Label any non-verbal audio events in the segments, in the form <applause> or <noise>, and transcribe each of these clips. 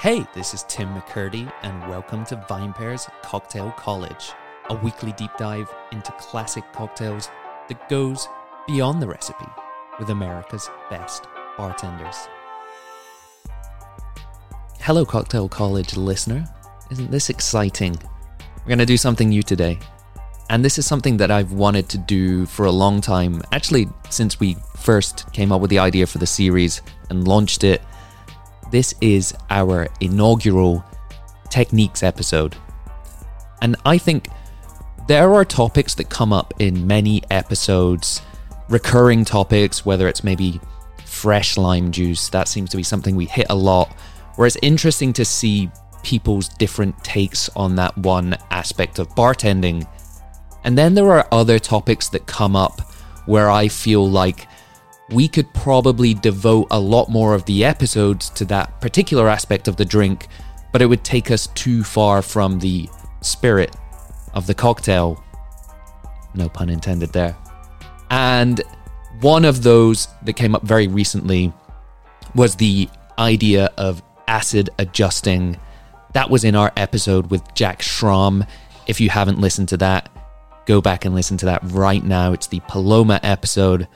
Hey, this is Tim McKirdy, and welcome to Vine VinePair's Cocktail College, a weekly deep dive into classic cocktails that goes beyond the recipe with America's best bartenders. Hello, Cocktail College listener. Isn't this exciting? We're going to do something new today. And this is something that I've wanted to do for a long time, actually, since we first came up with the idea for the series and launched it. This is our inaugural techniques episode. And I think there are topics that come up in many episodes, recurring topics, whether it's maybe fresh lime juice, that seems to be something we hit a lot. Where it's interesting to see people's different takes on that one aspect of bartending and then there are other topics that come up where I feel like we could probably devote a lot more of the episodes to that particular aspect of the drink, but it would take us too far from the spirit of the cocktail. No pun intended there. And one of those that came up very recently was the idea of acid adjusting. That was in our episode with Jack Schramm. If you haven't listened to that, go back and listen to that right now. It's the Paloma episode.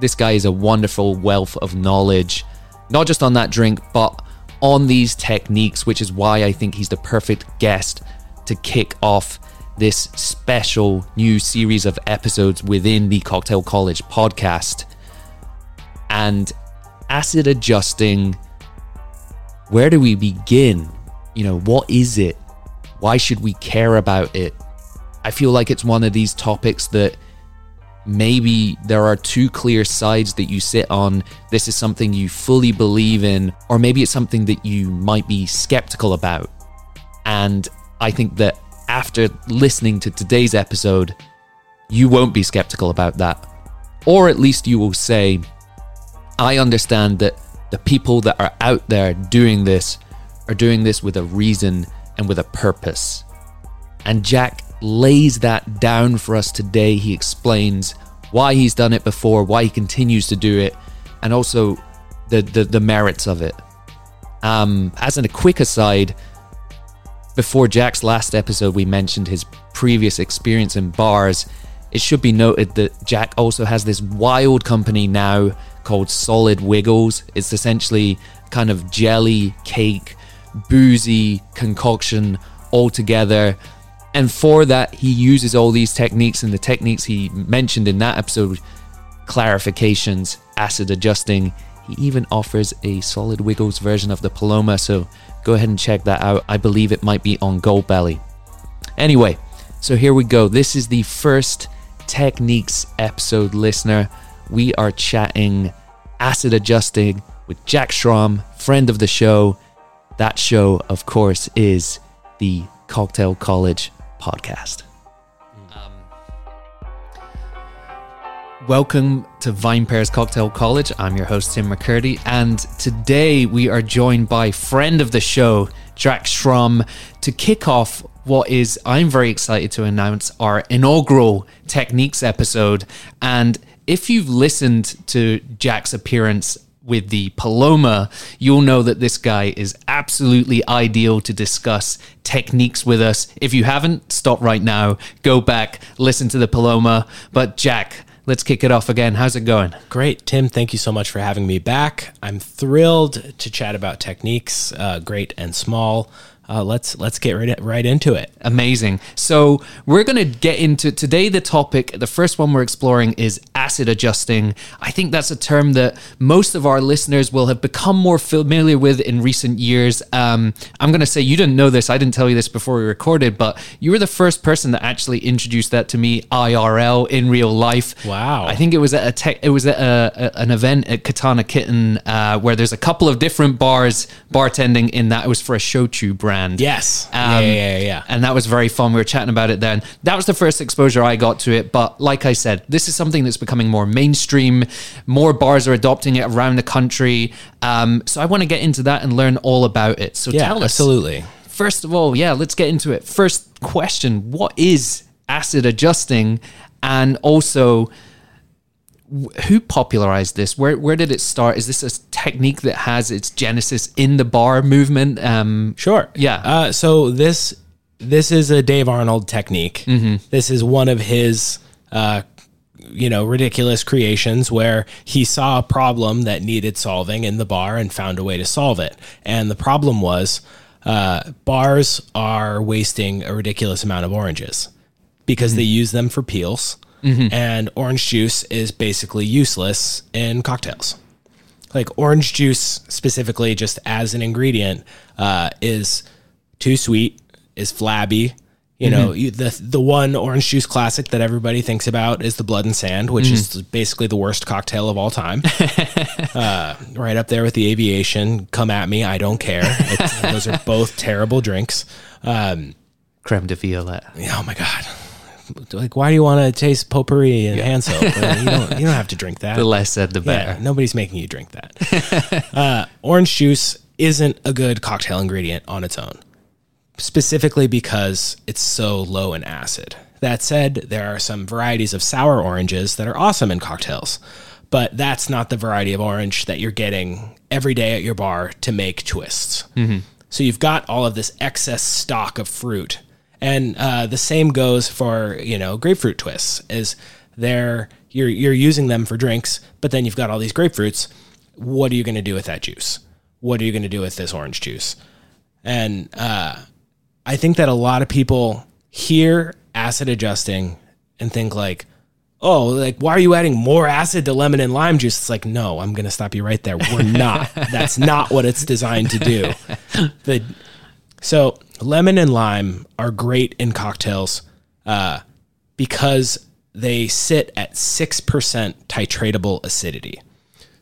This guy is a wonderful wealth of knowledge, not just on that drink, but on these techniques, which is why I think he's the perfect guest to kick off this special new series of episodes within the Cocktail College podcast. And acid adjusting, where do we begin? You know, what is it? Why should we care about it? I feel like it's one of these topics that maybe there are two clear sides that you sit on. This is something you fully believe in, or maybe it's something that you might be skeptical about. And I think that after listening to today's episode, you won't be skeptical about that. Or at least you will say, I understand that the people that are out there doing this are doing this with a reason and with a purpose. And Jack lays that down for us today. He explains why he's done it before, why he continues to do it, and also the the, the merits of it. Um, as a quick aside, before Jack's last episode, we mentioned his previous experience in bars. It should be noted that Jack also has this wild company now called Solid Wiggles. It's essentially kind of jelly, cake, boozy concoction all together and for that, he uses all these techniques and the techniques he mentioned in that episode clarifications, acid adjusting. He even offers a solid wiggles version of the Paloma, so go ahead and check that out. I believe it might be on Gold Goldbelly. Anyway, so here we go. This is the first techniques episode, listener. We are chatting acid adjusting with Jack Schramm, friend of the show. That show, of course, is the Cocktail College podcast. Um, welcome to VinePair's Cocktail College. I'm your host, Tim McKirdy, and today we are joined by friend of the show, Jack Schramm, to kick off what is, I'm very excited to announce, our inaugural Techniques episode. And if you've listened to Jack's appearance with the Paloma, you'll know that this guy is absolutely ideal to discuss techniques with us. If you haven't, stop right now, go back, listen to the Paloma. But Jack, let's kick it off again. How's it going? Great, Tim. Thank you so much for having me back. I'm thrilled to chat about techniques, uh, great and small uh, let's let's get right, right into it. Amazing. So we're going to get into today. The topic, the first one we're exploring is acid adjusting. I think that's a term that most of our listeners will have become more familiar with in recent years. Um, I'm going to say you didn't know this. I didn't tell you this before we recorded, but you were the first person that actually introduced that to me IRL in real life. Wow. I think it was at a tech, it was at a, a, an event at Katana Kitten uh, where there's a couple of different bars bartending in that. It was for a shochu brand band. Yes. Um, yeah, yeah, yeah. And that was very fun. We were chatting about it then. That was the first exposure I got to it. But like I said, this is something that's becoming more mainstream. More bars are adopting it around the country. Um, so I want to get into that and learn all about it. So yeah, tell us. Absolutely. First of all, yeah, let's get into it. First question What is acid adjusting? And also, who popularized this? Where where did it start? Is this a technique that has its genesis in the bar movement? Um, Sure. Yeah. Uh, so this this is a Dave Arnold technique. This is one of his uh, you know ridiculous creations where he saw a problem that needed solving in the bar and found a way to solve it. And the problem was uh, bars are wasting a ridiculous amount of oranges because they use them for peels. And orange juice is basically useless in cocktails. Like orange juice specifically just as an ingredient uh, is too sweet is flabby. You know you, the the one orange juice classic that everybody thinks about is the blood and sand which is basically the worst cocktail of all time. <laughs> Uh, right up there with the aviation. Come at me i don't care. It's- those are both terrible drinks. Um, creme de violette. oh my god like why do you want to taste potpourri and hand soap you don't you don't have to drink that <laughs> The less said, the yeah, better. nobody's making you drink that. <laughs> uh, orange juice isn't a good cocktail ingredient on its own, specifically because it's so low in acid. That said, there are some varieties of sour oranges that are awesome in cocktails, but that's not the variety of orange that you're getting every day at your bar to make twists. So you've got all of this excess stock of fruit, and uh, the same goes for you know grapefruit twists. Is they're you're you're using them for drinks, but then you've got all these grapefruits. What are you going to do with that juice? What are you going to do with this orange juice? And uh, I think that a lot of people hear acid adjusting and think like, oh, like why are you adding more acid to lemon and lime juice? It's like, no, I'm gonna stop you right there. We're not. <laughs> That's not what it's designed to do. The so lemon and lime are great in cocktails uh, because they sit at six percent titratable acidity.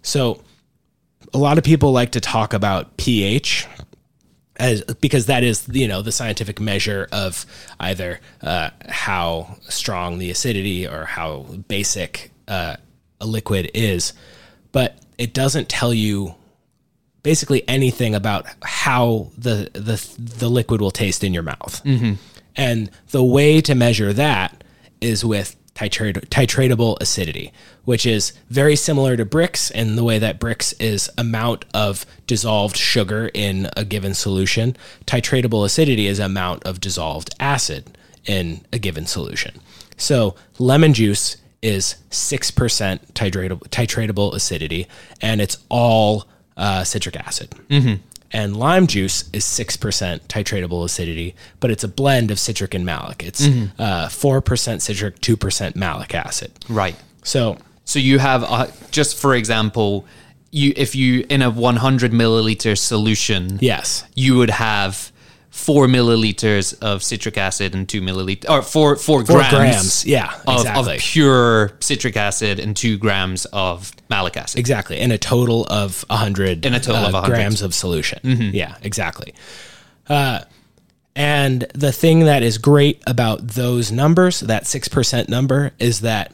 So a lot of people like to talk about pH as because that is you know the scientific measure of either uh, how strong the acidity or how basic uh, a liquid is, but it doesn't tell you basically anything about how the the the liquid will taste in your mouth. Mm-hmm. And the way to measure that is with titrat- titratable acidity, which is very similar to Brix in the way that Brix is amount of dissolved sugar in a given solution. Titratable acidity is amount of dissolved acid in a given solution. So lemon juice is 6% titratable, titratable acidity, and it's all uh, citric acid. And lime juice is 6% titratable acidity, but it's a blend of citric and malic. It's uh, 4% citric, 2% malic acid. Right. So, So you have, uh, just for example, you if you in a 100 milliliter solution, yes. you would have four milliliters of citric acid and two milliliters, or four four, Four grams, grams. Yeah, of, exactly. of pure citric acid and two grams of malic acid. Exactly. In a total of a 100, In a total uh, of 100. grams of solution. Yeah, exactly. Uh, and the thing that is great about those numbers, that 6% number, is that,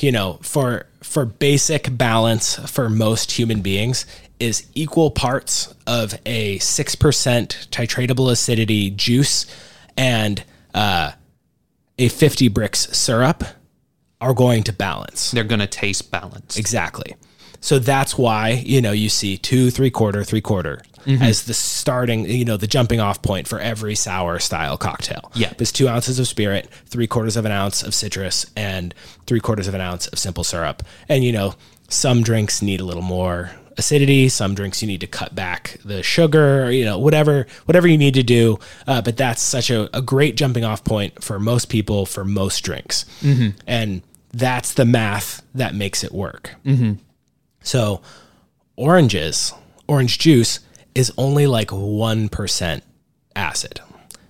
you know, for for basic balance for most human beings is equal parts of a 6% titratable acidity juice and uh, a 50 Brix syrup are going to balance. They're going to taste balanced. Exactly. So that's why, you know, you see two, three quarter, three quarter as the starting, you know, the jumping off point for every sour style cocktail. Yeah. It's two ounces of spirit, three quarters of an ounce of citrus, and three quarters of an ounce of simple syrup. And, you know, some drinks need a little more acidity. Some drinks you need to cut back the sugar, you know, whatever, whatever you need to do. Uh, but that's such a, a great jumping off point for most people for most drinks. And that's the math that makes it work. So, oranges, orange juice is only like 1% acid.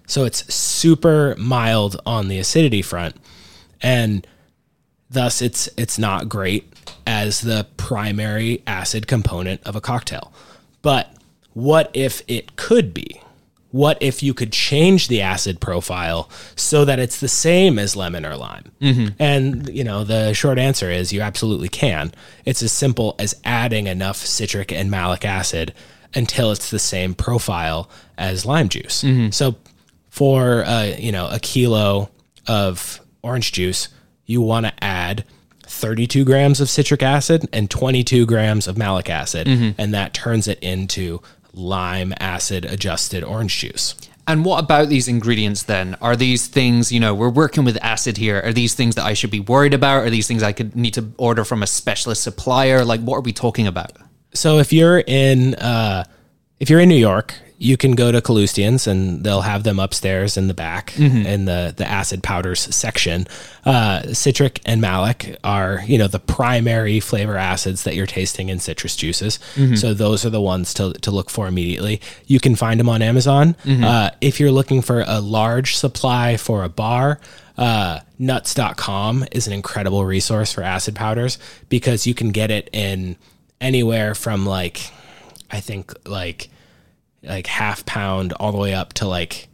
So, it's super mild on the acidity front. And thus, it's, it's not great as the primary acid component of a cocktail. But what if it could be? What if you could change the acid profile so that it's the same as lemon or lime? And, you know, the short answer is you absolutely can. It's as simple as adding enough citric and malic acid until it's the same profile as lime juice. So for, uh, you know, a kilo of orange juice, you want to add 32 grams of citric acid and 22 grams of malic acid, and that turns it into lime acid adjusted orange juice. And what about these ingredients then? Are these things, you know, we're working with acid here. Are these things that I should be worried about? Are these things I could need to order from a specialist supplier? Like, what are we talking about? So if you're in uh, if you're in New York, you can go to Kalustyan's and they'll have them upstairs in the back in the the acid powders section. Uh, citric and malic are you know the primary flavor acids that you're tasting in citrus juices. So those are the ones to to look for immediately. You can find them on Amazon. Uh, if you're looking for a large supply for a bar. Uh, nuts.com is an incredible resource for acid powders because you can get it in anywhere from like I think like like half pound all the way up to like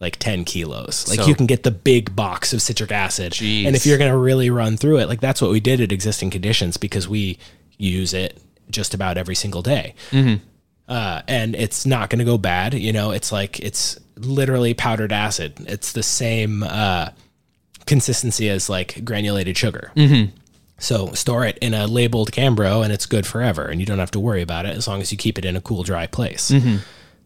like 10 kilos. Like So- you can get the big box of citric acid. Jeez. And if you're going to really run through it, like that's what we did at existing conditions because we use it just about every single day. Uh, and it's not going to go bad. You know, it's like, it's literally powdered acid. It's the same uh, consistency as like granulated sugar. So store it in a labeled Cambro and it's good forever and you don't have to worry about it as long as you keep it in a cool, dry place.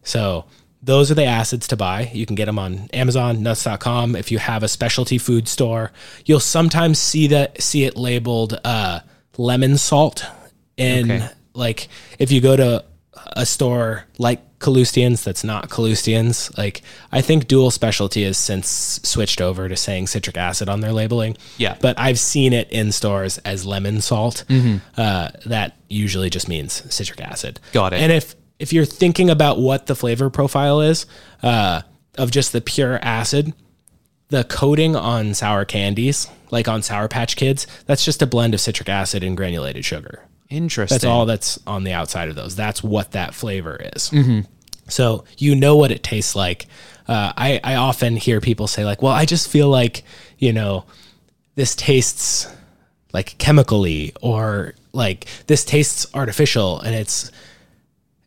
So those are the acids to buy. You can get them on Amazon, nuts.com. If you have a specialty food store, you'll sometimes see that see it labeled uh, lemon salt. In Okay. like if you go to a store like Kalustyan's that's not Kalustyan's, like I think dual specialty has since switched over to saying citric acid on their labeling. Yeah. But I've seen it in stores as lemon salt. Uh, that usually just means citric acid. Got it. And if if you're thinking about what the flavor profile is uh, of just the pure acid, the coating on sour candies, like on Sour Patch Kids, that's just a blend of citric acid and granulated sugar. Interesting. That's all that's on the outside of those. That's what that flavor is. Mm-hmm. So you know what it tastes like. Uh, I, I often hear people say, like, well, I just feel like, you know, this tastes like chemically or like this tastes artificial and it's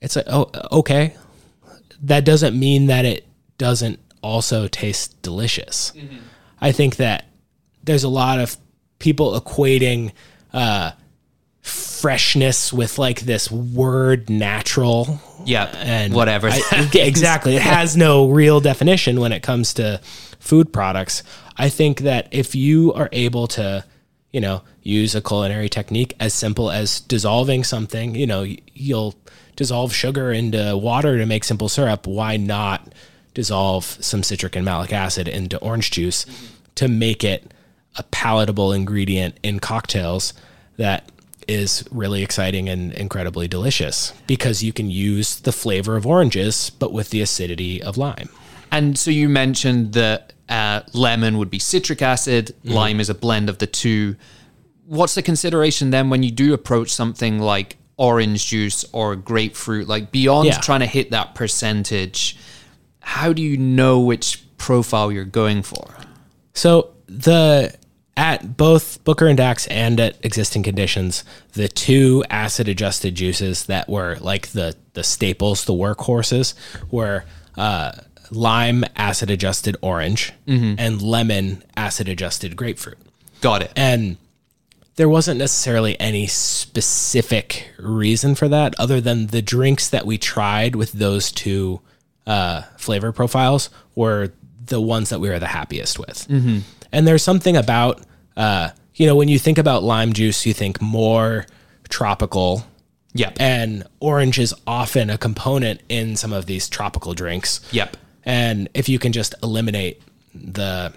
it's like oh okay that doesn't mean that it doesn't also taste delicious i think that there's a lot of people equating uh freshness with like this word natural Yeah. and whatever. I- <laughs> exactly. It has no real definition when it comes to food products. I think that if you are able to, you know, use a culinary technique as simple as dissolving something, you know, you'll dissolve sugar into water to make simple syrup. Why not dissolve some citric and malic acid into orange juice to make it a palatable ingredient in cocktails that is really exciting and incredibly delicious because you can use the flavor of oranges but with the acidity of lime. And so you mentioned that uh, lemon would be citric acid, Mm-hmm. lime is a blend of the two. What's the consideration then when you do approach something like orange juice or grapefruit, like beyond Yeah. trying to hit that percentage? How do you know which profile you're going for? So the at both Booker and Dax and at existing conditions, the two acid adjusted juices that were like the the staples, the workhorses, were uh, lime acid adjusted orange and lemon acid adjusted grapefruit. Got it. And there wasn't necessarily any specific reason for that other than the drinks that we tried with those two uh, flavor profiles were the ones that we were the happiest with. And there's something about, uh, you know, when you think about lime juice, you think more tropical. Yep. And orange is often a component in some of these tropical drinks. Yep. And if you can just eliminate the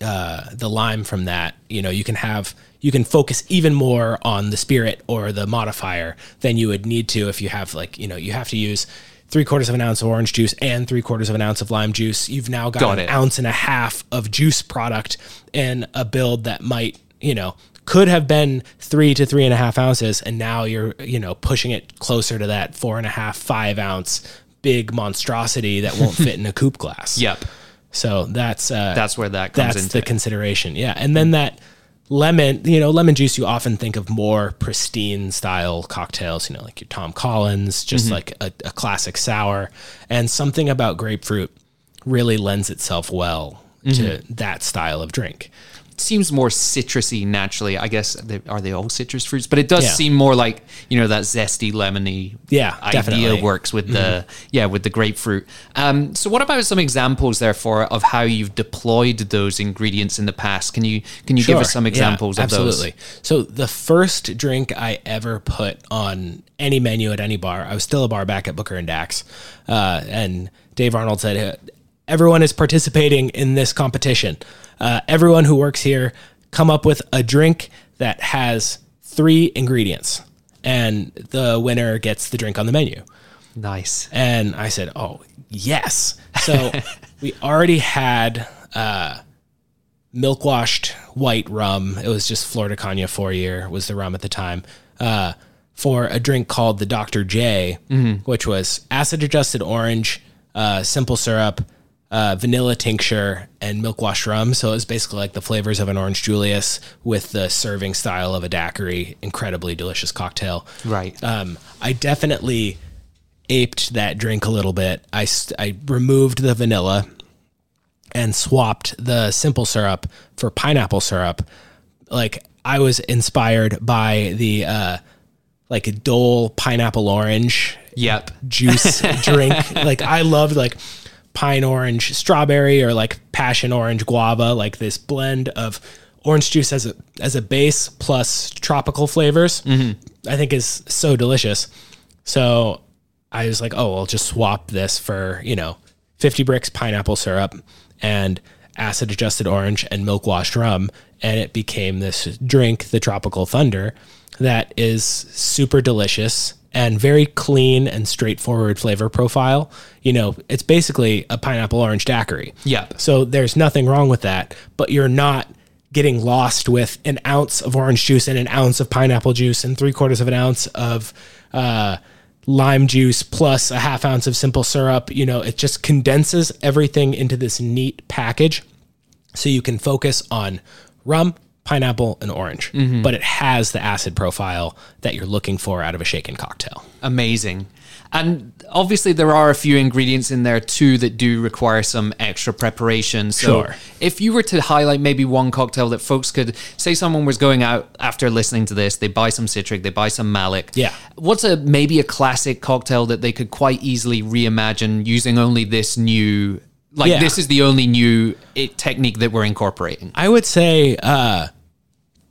uh, the lime from that, you know, you can have you can focus even more on the spirit or the modifier than you would need to if you have like you know you have to use three quarters of an ounce of orange juice and three quarters of an ounce of lime juice. You've now got, Got an it. ounce and a half of juice product in a build that might you know could have been three to three and a half ounces, and now you're you know pushing it closer to that four and a half five ounce big monstrosity that won't <laughs> fit in a coupe glass. Yep. So that's uh, That's where that comes that's into the it. consideration. Yeah, and then that lemon, you know, lemon juice. You often think of more pristine style cocktails. You know, like your Tom Collins, just Mm-hmm. like a, a classic sour, and something about grapefruit really lends itself well to Mm-hmm. that style of drink. Seems more citrusy naturally. I guess they, are they all citrus fruits? But it does Yeah. seem more like you know that zesty lemony Yeah, idea definitely. Mm-hmm. works with the yeah with the grapefruit. Um, so what about some examples therefore of how you've deployed those ingredients in the past? Can you can you give us Sure. some Yeah, examples of those? absolutely. So the first drink I ever put on any menu at any bar, I was still a bar back at Booker and Dax, uh, and Dave Arnold said, "Uh, "Everyone is participating in this competition. Uh, everyone who works here, come up with a drink that has three ingredients, and the winner gets the drink on the menu." Nice. And I said, "Oh yes." So <laughs> we already had uh, milk washed white rum. It was just Flor de Caña four year was the rum at the time. Uh, for a drink called the Dr. J, which was acid adjusted orange, uh, simple syrup, uh, vanilla tincture, and milk wash rum. So it was basically like the flavors of an orange Julius with the serving style of a daiquiri. Incredibly delicious cocktail. Right. Um, I definitely aped that drink a little bit. I, I removed the vanilla and swapped the simple syrup for pineapple syrup. Like I was inspired by the uh, like a Dole pineapple orange Yep. juice <laughs> drink. Like I loved like pine orange strawberry or like passion orange guava, like this blend of orange juice as a as a base plus tropical flavors. Mm-hmm. I think is so delicious. So I was like, oh, I'll just swap this for, you know, 50 Brix pineapple syrup and acid adjusted orange and milk washed rum. And it became this drink, the Tropical Thunder, that is super delicious and very clean and straightforward flavor profile. You know, it's basically a pineapple orange daiquiri. Yep. So there's nothing wrong with that, but you're not getting lost with an ounce of orange juice and an ounce of pineapple juice and three quarters of an ounce of uh, lime juice plus a half ounce of simple syrup. You know, it just condenses everything into this neat package so you can focus on rum, pineapple, and orange, but it has the acid profile that you're looking for out of a shaken cocktail. Amazing. And obviously, there are a few ingredients in there too that do require some extra preparation. So, Sure. if you were to highlight maybe one cocktail that folks could say, someone was going out after listening to this, they buy some citric, they buy some malic. Yeah. What's a maybe a classic cocktail that they could quite easily reimagine using only this new, like Yeah. this is the only new it, technique that we're incorporating? I would say uh,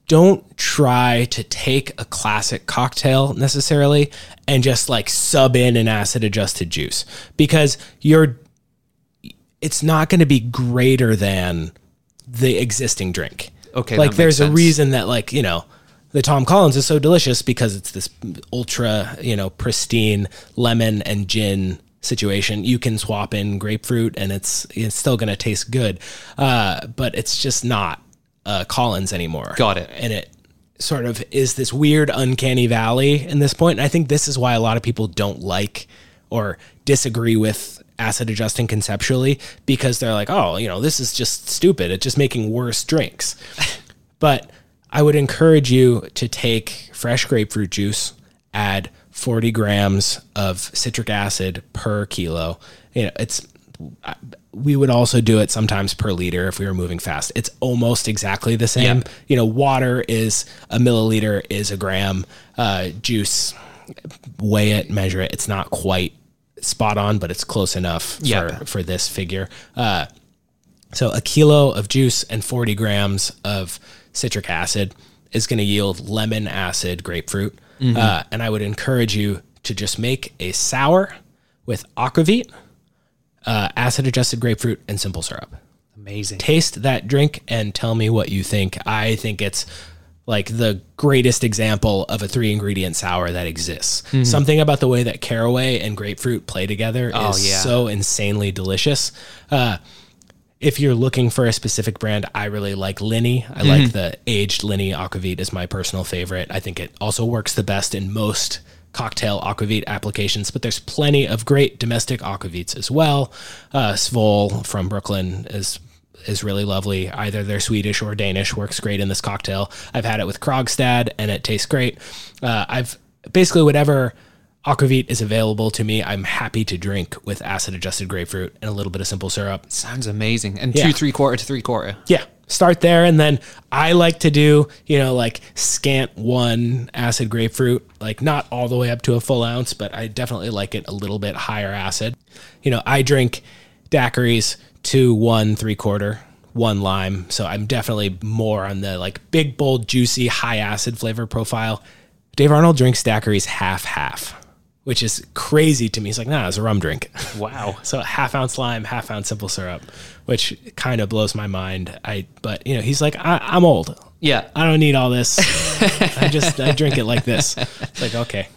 don't try to take a classic cocktail necessarily and just like sub in an acid adjusted juice because you're it's not going to be greater than the existing drink. Okay, like there's a reason that like you know the Tom Collins is so delicious because it's this ultra you know pristine lemon and gin situation. You can swap in grapefruit and it's it's still going to taste good, uh, but it's just not uh, Collins anymore. Got it. And it sort of is this weird uncanny valley in this point. And I think this is why a lot of people don't like or disagree with acid adjusting conceptually because they're like, oh, you know, this is just stupid. It's just making worse drinks. <laughs> but I would encourage you to take fresh grapefruit juice, add 40 grams of citric acid per kilo. You know, it's we would also do it sometimes per liter if we were moving fast. It's almost exactly the same. Yep. You know, water is a milliliter is a gram. Uh, juice, weigh it, measure it. It's not quite spot on, but it's close enough Yep. for for this figure. Uh, so a kilo of juice and 40 grams of citric acid is going to yield lemon acid grapefruit. Uh, and I would encourage you to just make a sour with aquavit, uh, acid adjusted grapefruit, and simple syrup. Amazing. Taste that drink and tell me what you think. I think it's like the greatest example of a three ingredient sour that exists. Something about the way that caraway and grapefruit play together Oh, is yeah. so insanely delicious. Uh, if you're looking for a specific brand, I really like Linie. I like the aged Linie Aquavit is my personal favorite. I think it also works the best in most cocktail aquavit applications, but there's plenty of great domestic aquavits as well. Uh, Svol from Brooklyn is is really lovely. Either they're Swedish or Danish works great in this cocktail. I've had it with Krogstad and it tastes great. Uh, I've basically whatever Aquavit is available to me. I'm happy to drink with acid adjusted grapefruit and a little bit of simple syrup. Sounds amazing. And Yeah. two three quarter to three quarter. Yeah. Start there. And then I like to do, you know, like scant one acid grapefruit, like not all the way up to a full ounce, but I definitely like it a little bit higher acid. You know, I drink daiquiris two, one, three quarter, one lime. So I'm definitely more on the like big, bold, juicy, high acid flavor profile. Dave Arnold drinks daiquiris half half, which is crazy to me. He's like, nah, it's a rum drink. <laughs> Wow. So half ounce lime, half ounce simple syrup, which kind of blows my mind. I but you know he's like I, I'm old. Yeah. I don't need all this. <laughs> I just I drink it like this. It's like okay,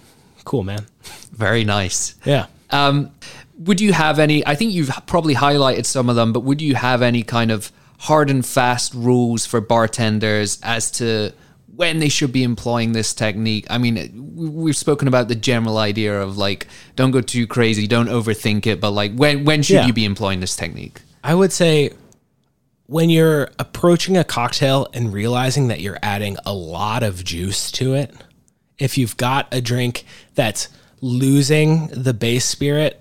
cool man. Very nice. Yeah. Um, would you have any? I think you've probably highlighted some of them, but would you have any kind of hard and fast rules for bartenders as to when they should be employing this technique? I mean, we- we've spoken about the general idea of like, don't go too crazy, don't overthink it, but like, when when should Yeah. you be employing this technique? I would say when you're approaching a cocktail and realizing that you're adding a lot of juice to it, if you've got a drink that's losing the base spirit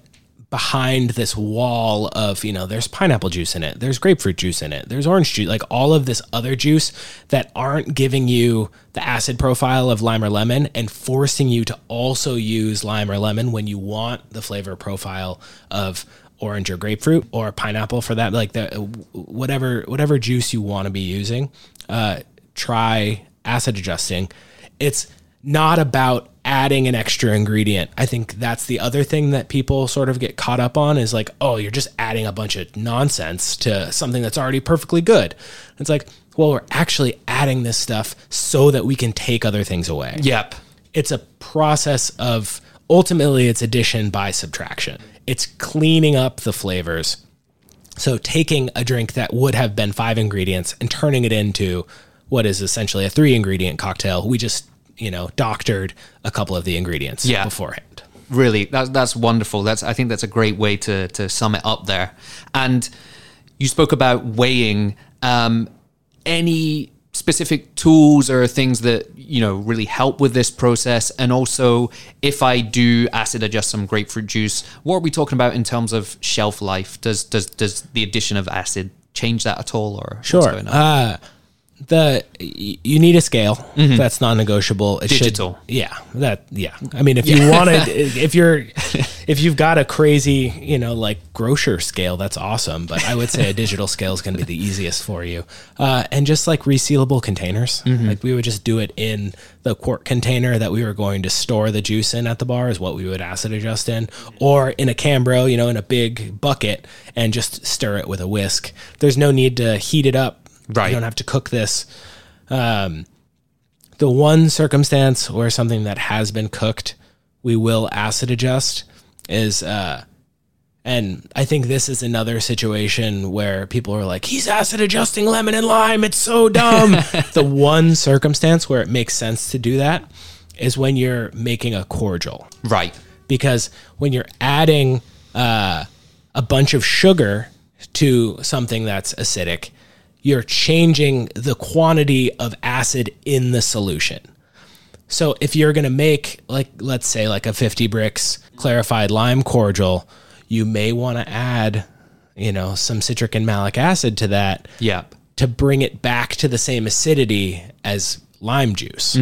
behind this wall of, you know, there's pineapple juice in it, there's grapefruit juice in it, there's orange juice, like all of this other juice that aren't giving you the acid profile of lime or lemon and forcing you to also use lime or lemon when you want the flavor profile of orange or grapefruit or pineapple for that like the whatever whatever juice you want to be using uh try acid adjusting. It's not about adding an extra ingredient i think that's the other thing that people sort of get caught up on is like oh you're just adding a bunch of nonsense to something that's already perfectly good it's like well we're actually adding this stuff so that we can take other things away Yep. it's a process of ultimately it's addition by subtraction. It's cleaning up the flavors. So taking a drink that would have been five ingredients and turning it into what is essentially a three ingredient cocktail. We just, you know, doctored a couple of the ingredients Yeah. beforehand. Really, that's that's wonderful. That's I think that's a great way to to sum it up there. And you spoke about weighing. Um, any specific tools or things that you know really help with this process? And also, if I do acid adjust some grapefruit juice, what are we talking about in terms of shelf life? Does does does the addition of acid change that at all, or what's Sure. going on? Uh, the you need a scale that's non-negotiable. It should- Digital. yeah. That yeah. I mean, if you want wanted, <laughs> if you're, if you've got a crazy, you know, like grocer scale, that's awesome. But I would say a digital scale is going to be the easiest for you. Uh, and just like resealable containers, like we would just do it in the quart container that we were going to store the juice in at the bar is what we would acid adjust in, or in a Cambro, you know, in a big bucket and just stir it with a whisk. There's no need to heat it up. Right. You don't have to cook this. Um, the one circumstance where something that has been cooked, we will acid adjust is, uh, and I think this is another situation where people are like, he's acid adjusting lemon and lime. It's so dumb. <laughs> the one circumstance where it makes sense to do that is when you're making a cordial right. because when you're adding uh, a bunch of sugar to something that's acidic, you're changing the quantity of acid in the solution. So if you're going to make like let's say like a 50 Brix clarified lime cordial, you may want to add, you know, some citric and malic acid to that Yep. to bring it back to the same acidity as lime juice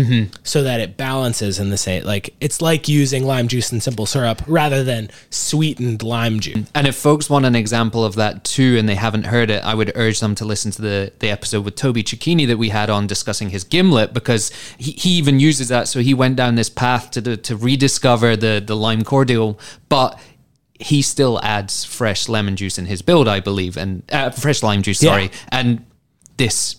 so that it balances in the same like it's like using lime juice and simple syrup rather than sweetened lime juice And if folks want an example of that too, and they haven't heard it, I would urge them to listen to the, the episode with Toby Cecchini that we had on discussing his gimlet because he, he even uses that. So he went down this path to to rediscover the the lime cordial, but he still adds fresh lemon juice in his build, I believe, and uh, fresh lime juice. Sorry, Yeah. and this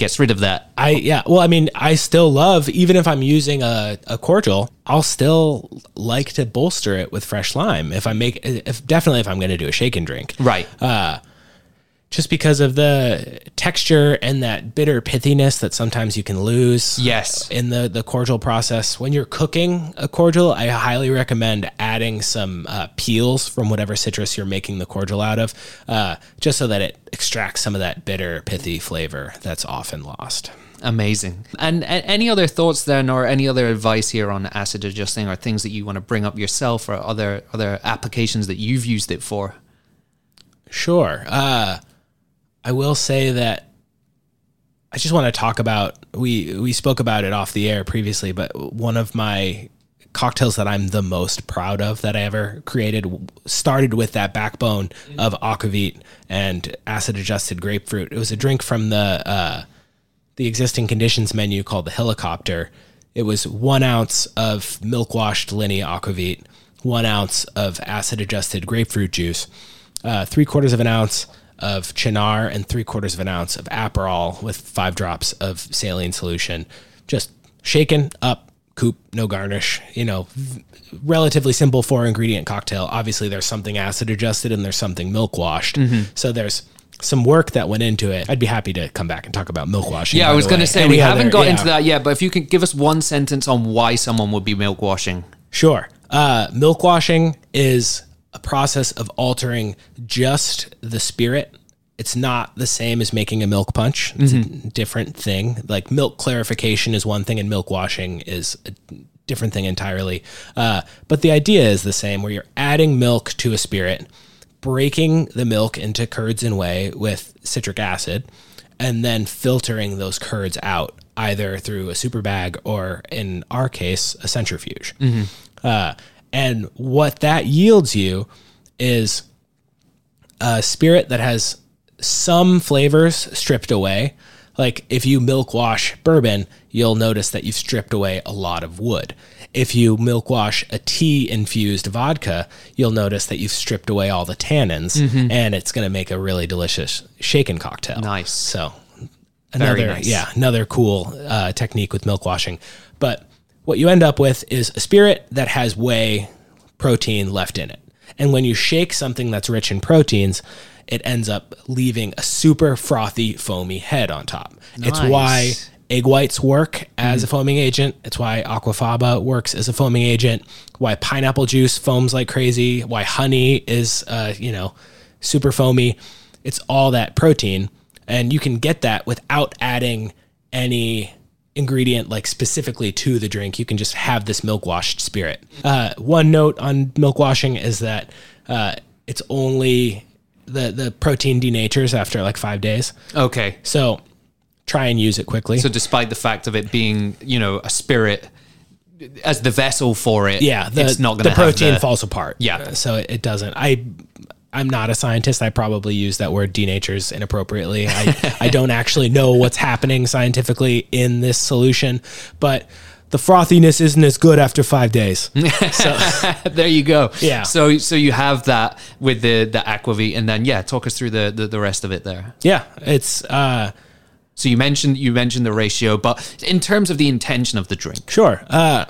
gets rid of that. I yeah, well I mean I still love even if I'm using a, a cordial, I'll still like to bolster it with fresh lime if I make if definitely if I'm going to do a shake and drink. Right. Uh, Just because of the texture and that bitter pithiness that sometimes you can lose. Yes. in the the cordial process. When you're cooking a cordial, I highly recommend adding some uh, peels from whatever citrus you're making the cordial out of, uh, just so that it extracts some of that bitter, pithy flavor that's often lost. Amazing. And a- any other thoughts then, or any other advice here on acid adjusting, or things that you want to bring up yourself, or other other applications that you've used it for? Sure. Uh, I will say that I just want to talk about we we spoke about it off the air previously, but one of my cocktails that I'm the most proud of that I ever created started with that backbone of aquavit and acid adjusted grapefruit. It was a drink from the uh, the existing conditions menu called the helicopter. It was one ounce of milk washed Linie aquavit, one ounce of acid adjusted grapefruit juice, uh, three quarters of an ounce of Cynar, and three quarters of an ounce of Aperol with five drops of saline solution. Just shaken up, coupe, no garnish. You know, relatively simple four ingredient cocktail. Obviously, there's something acid adjusted and there's something milk washed. So there's some work that went into it. I'd be happy to come back and talk about milk washing. Yeah, I was going to say Any we haven't other- got yeah. into that yet, but if you could give us one sentence on why someone would be milk washing. Sure. Uh, milk washing is a process of altering just the spirit. It's not the same as making a milk punch. It's a different thing. Like milk clarification is one thing, and milk washing is a different thing entirely. Uh, but the idea is the same, where you're adding milk to a spirit, breaking the milk into curds and whey with citric acid, and then filtering those curds out either through a super bag or, in our case, a centrifuge. Uh, and what that yields you is a spirit that has some flavors stripped away. Like if you milk wash bourbon, you'll notice that you've stripped away a lot of wood. If you milk wash a tea infused vodka, you'll notice that you've stripped away all the tannins and it's going to make a really delicious shaken cocktail. Nice. So another nice. yeah, another cool uh, technique with milk washing. But what you end up with is a spirit that has whey protein left in it. And when you shake something that's rich in proteins, it ends up leaving a super frothy, foamy head on top. It's why egg whites work as a foaming agent. It's why aquafaba works as a foaming agent. Why pineapple juice foams like crazy. Why honey is, uh, you know, super foamy. It's all that protein, and you can get that without adding any ingredient like specifically to the drink. You can just have this milk washed spirit. Uh, one note on milk washing is that uh, it's only the the protein denatures after like five days. Okay. So try and use it quickly. So despite the fact of it being, you know, a spirit as the vessel for it, yeah, the, it's not going to the protein the, falls apart. Yeah. So it, it doesn't. I I'm not a scientist. I probably use that word denatures inappropriately. I I don't actually know what's happening scientifically in this solution, but the frothiness isn't as good after five days. <laughs> So there you go. Yeah. So so you have that with the the aquavit, and then yeah, talk us through the the, the rest of it there. yeah, it's uh So you mentioned you mentioned the ratio, but in terms of the intention of the drink, Sure. Uh,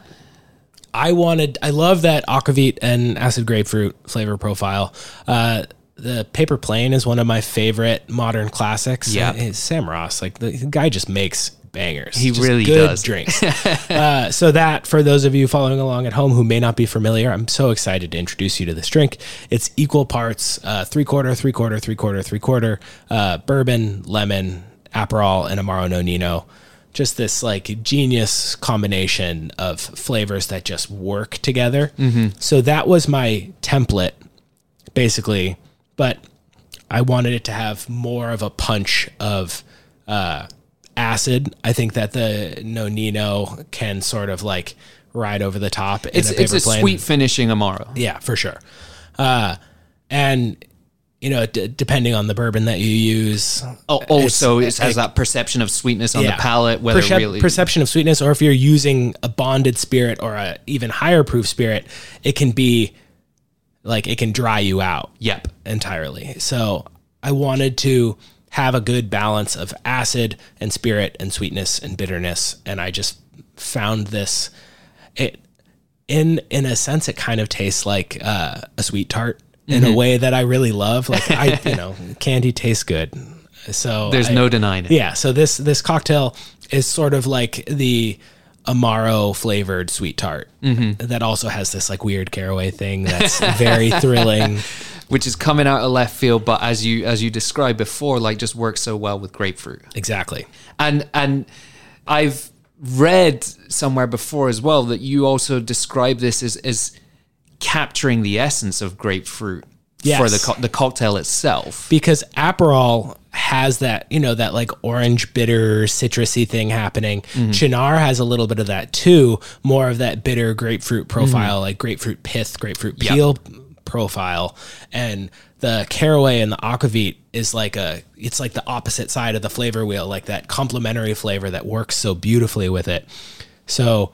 I wanted, I love that aquavit and acid grapefruit flavor profile. Uh, the paper plane is one of my favorite modern classics. Yeah. Sam Ross, like the guy just makes bangers. He Just really good does. drinks. <laughs> uh, so that for those of you following along at home who may not be familiar, I'm so excited to introduce you to this drink. It's equal parts uh, three quarter, three quarter, three quarter, three quarter, uh, bourbon, lemon, Aperol, and Amaro Nonino. Just this like genius combination of flavors that just work together. So that was my template, basically. But I wanted it to have more of a punch of uh, acid. I think that the Nonino can sort of like ride over the top. In it's a paper it's a plane. sweet finishing amaro. Yeah, for sure. Uh, and you know, d- depending on the bourbon that you use, Oh, so it has that perception of sweetness on yeah. the palate, whether Percep- really perception of sweetness, or if you're using a bonded spirit or a even higher proof spirit, it can be like it can dry you out Yep. entirely. So I wanted to have a good balance of acid and spirit and sweetness and bitterness, and I just found this. It in in a sense, it kind of tastes like uh, a sweet tart in Mm-hmm. a way that I really love. Like I, <laughs> you know, candy tastes good. So There's I- no denying it. yeah. So this this cocktail is sort of like the amaro flavored sweet tart Mm-hmm. that also has this like weird caraway thing that's very <laughs> thrilling. Which is coming out of left field, but as you as you described before, like just works so well with grapefruit. Exactly. and and I've read somewhere before as well that you also describe this as, as capturing the essence of grapefruit Yes. for the co- the cocktail itself. because Aperol has that, you know, that like orange bitter citrusy thing happening. Mm-hmm. Cynar has a little bit of that too, more of that bitter grapefruit mm-hmm. profile, like grapefruit pith, grapefruit peel profile. And the caraway and the aquavit is like a it's like the opposite side of the flavor wheel, like that complementary flavor that works so beautifully with it. So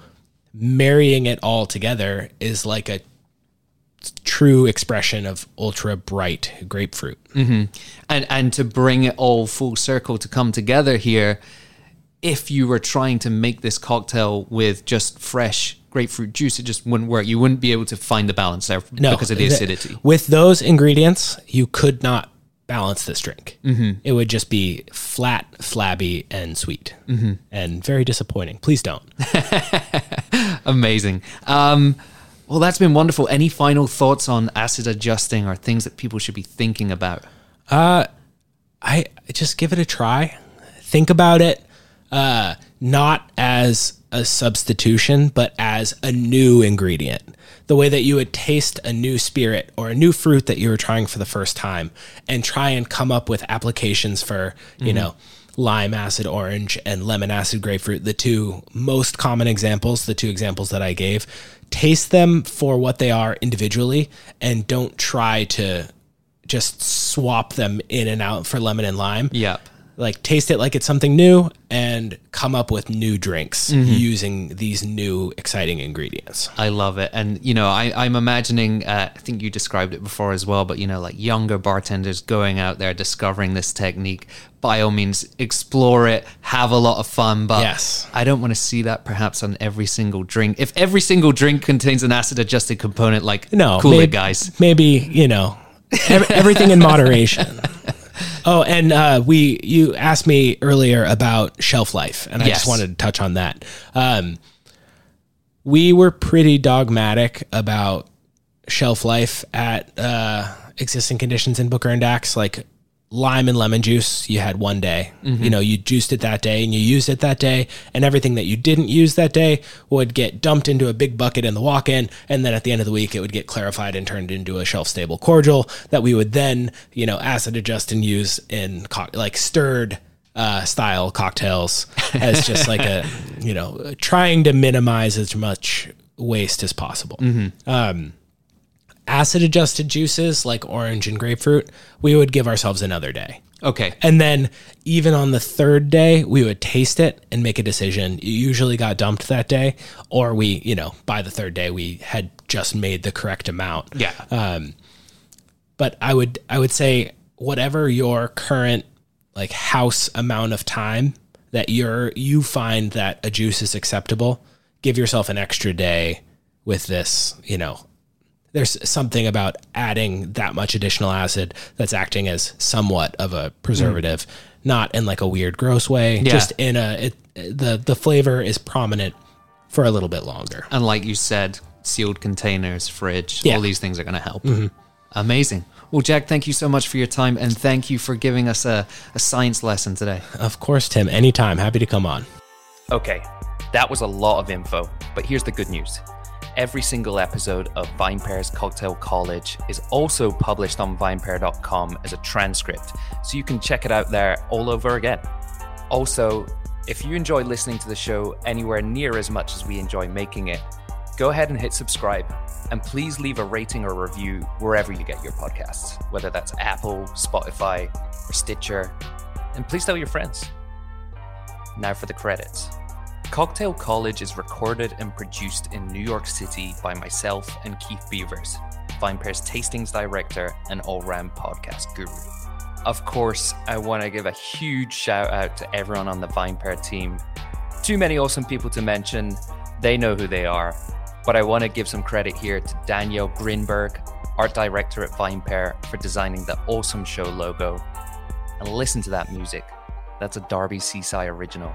marrying it all together is like a true expression of ultra bright grapefruit. and and to bring it all full circle to come together here if you were trying to make this cocktail with just fresh grapefruit juice it just wouldn't work you wouldn't be able to find the balance there because of the th- acidity With those ingredients, you could not balance this drink. Mm-hmm. It would just be flat, flabby, and sweet, mm-hmm. and very disappointing. Please don't. <laughs> amazing um well that's been wonderful any final thoughts on acid adjusting or things that people should be thinking about Uh, I just give it a try. Think about it, uh, not as a substitution, but as a new ingredient. The way that you would taste a new spirit or a new fruit that you were trying for the first time, and try and come up with applications for, you know, lime acid orange and lemon acid grapefruit, the two most common examples, the two examples that I gave. Taste them for what they are individually, and don't try to just swap them in and out for lemon and lime. Yep. Like taste it like it's something new and come up with new drinks Mm-hmm. using these new exciting ingredients. I love it. And, you know, I, I'm imagining, uh, I think you described it before as well, but, you know, like younger bartenders going out there, discovering this technique. By all means, explore it, have a lot of fun. But Yes. I don't want to see that perhaps on every single drink. If every single drink contains an acid adjusted component, like, No, cool maybe, it, guys. Maybe, you know, everything in <laughs> moderation. Oh, and uh, we you asked me earlier about shelf life, and I Yes. just wanted to touch on that. Um, we were pretty dogmatic about shelf life at uh, existing conditions in Booker and Dax, like lime and lemon juice. You had one day, you know, you juiced it that day and you used it that day, and everything that you didn't use that day would get dumped into a big bucket in the walk-in, and then at the end of the week, it would get clarified and turned into a shelf-stable cordial that we would then, you know, acid adjust and use in co- like stirred uh, style cocktails <laughs> as just like a, you know, trying to minimize as much waste as possible. Um, acid adjusted juices like orange and grapefruit, we would give ourselves another day. Okay. And then even on the third day, we would taste it and make a decision. It usually got dumped that day, or we, you know, by the third day, we had just made the correct amount. Yeah. Um, but I would I would say whatever your current like house amount of time that you're you find that a juice is acceptable, give yourself an extra day with this, you know. There's something about adding that much additional acid that's acting as somewhat of a preservative, not in like a weird gross way, Yeah. just in a it, the the flavor is prominent for a little bit longer. and like you said, sealed containers, fridge, Yeah. all these things are going to help. Mm-hmm. Amazing. Well, Jack, thank you so much for your time and thank you for giving us a, a science lesson today. Of course, Tim, anytime, happy to come on. Okay, that was a lot of info, but here's the good news. Every single episode of VinePair's Cocktail College is also published on vinepair.com as a transcript, so you can check it out there all over again. Also, if you enjoy listening to the show anywhere near as much as we enjoy making it, go ahead and hit subscribe. And please leave a rating or review wherever you get your podcasts, whether that's Apple, Spotify, or Stitcher. And please tell your friends. Now for the credits. Cocktail College is recorded and produced in New York City by myself and Keith Beavers, VinePair's tastings director and all round podcast guru. Of course, I want to give a huge shout out to everyone on the VinePair team. Too many awesome people to mention, they know who they are. But I want to give some credit here to Daniel Grinberg, art director at VinePair, for designing the awesome show logo. And listen to that music. That's a Darbi Cicci original.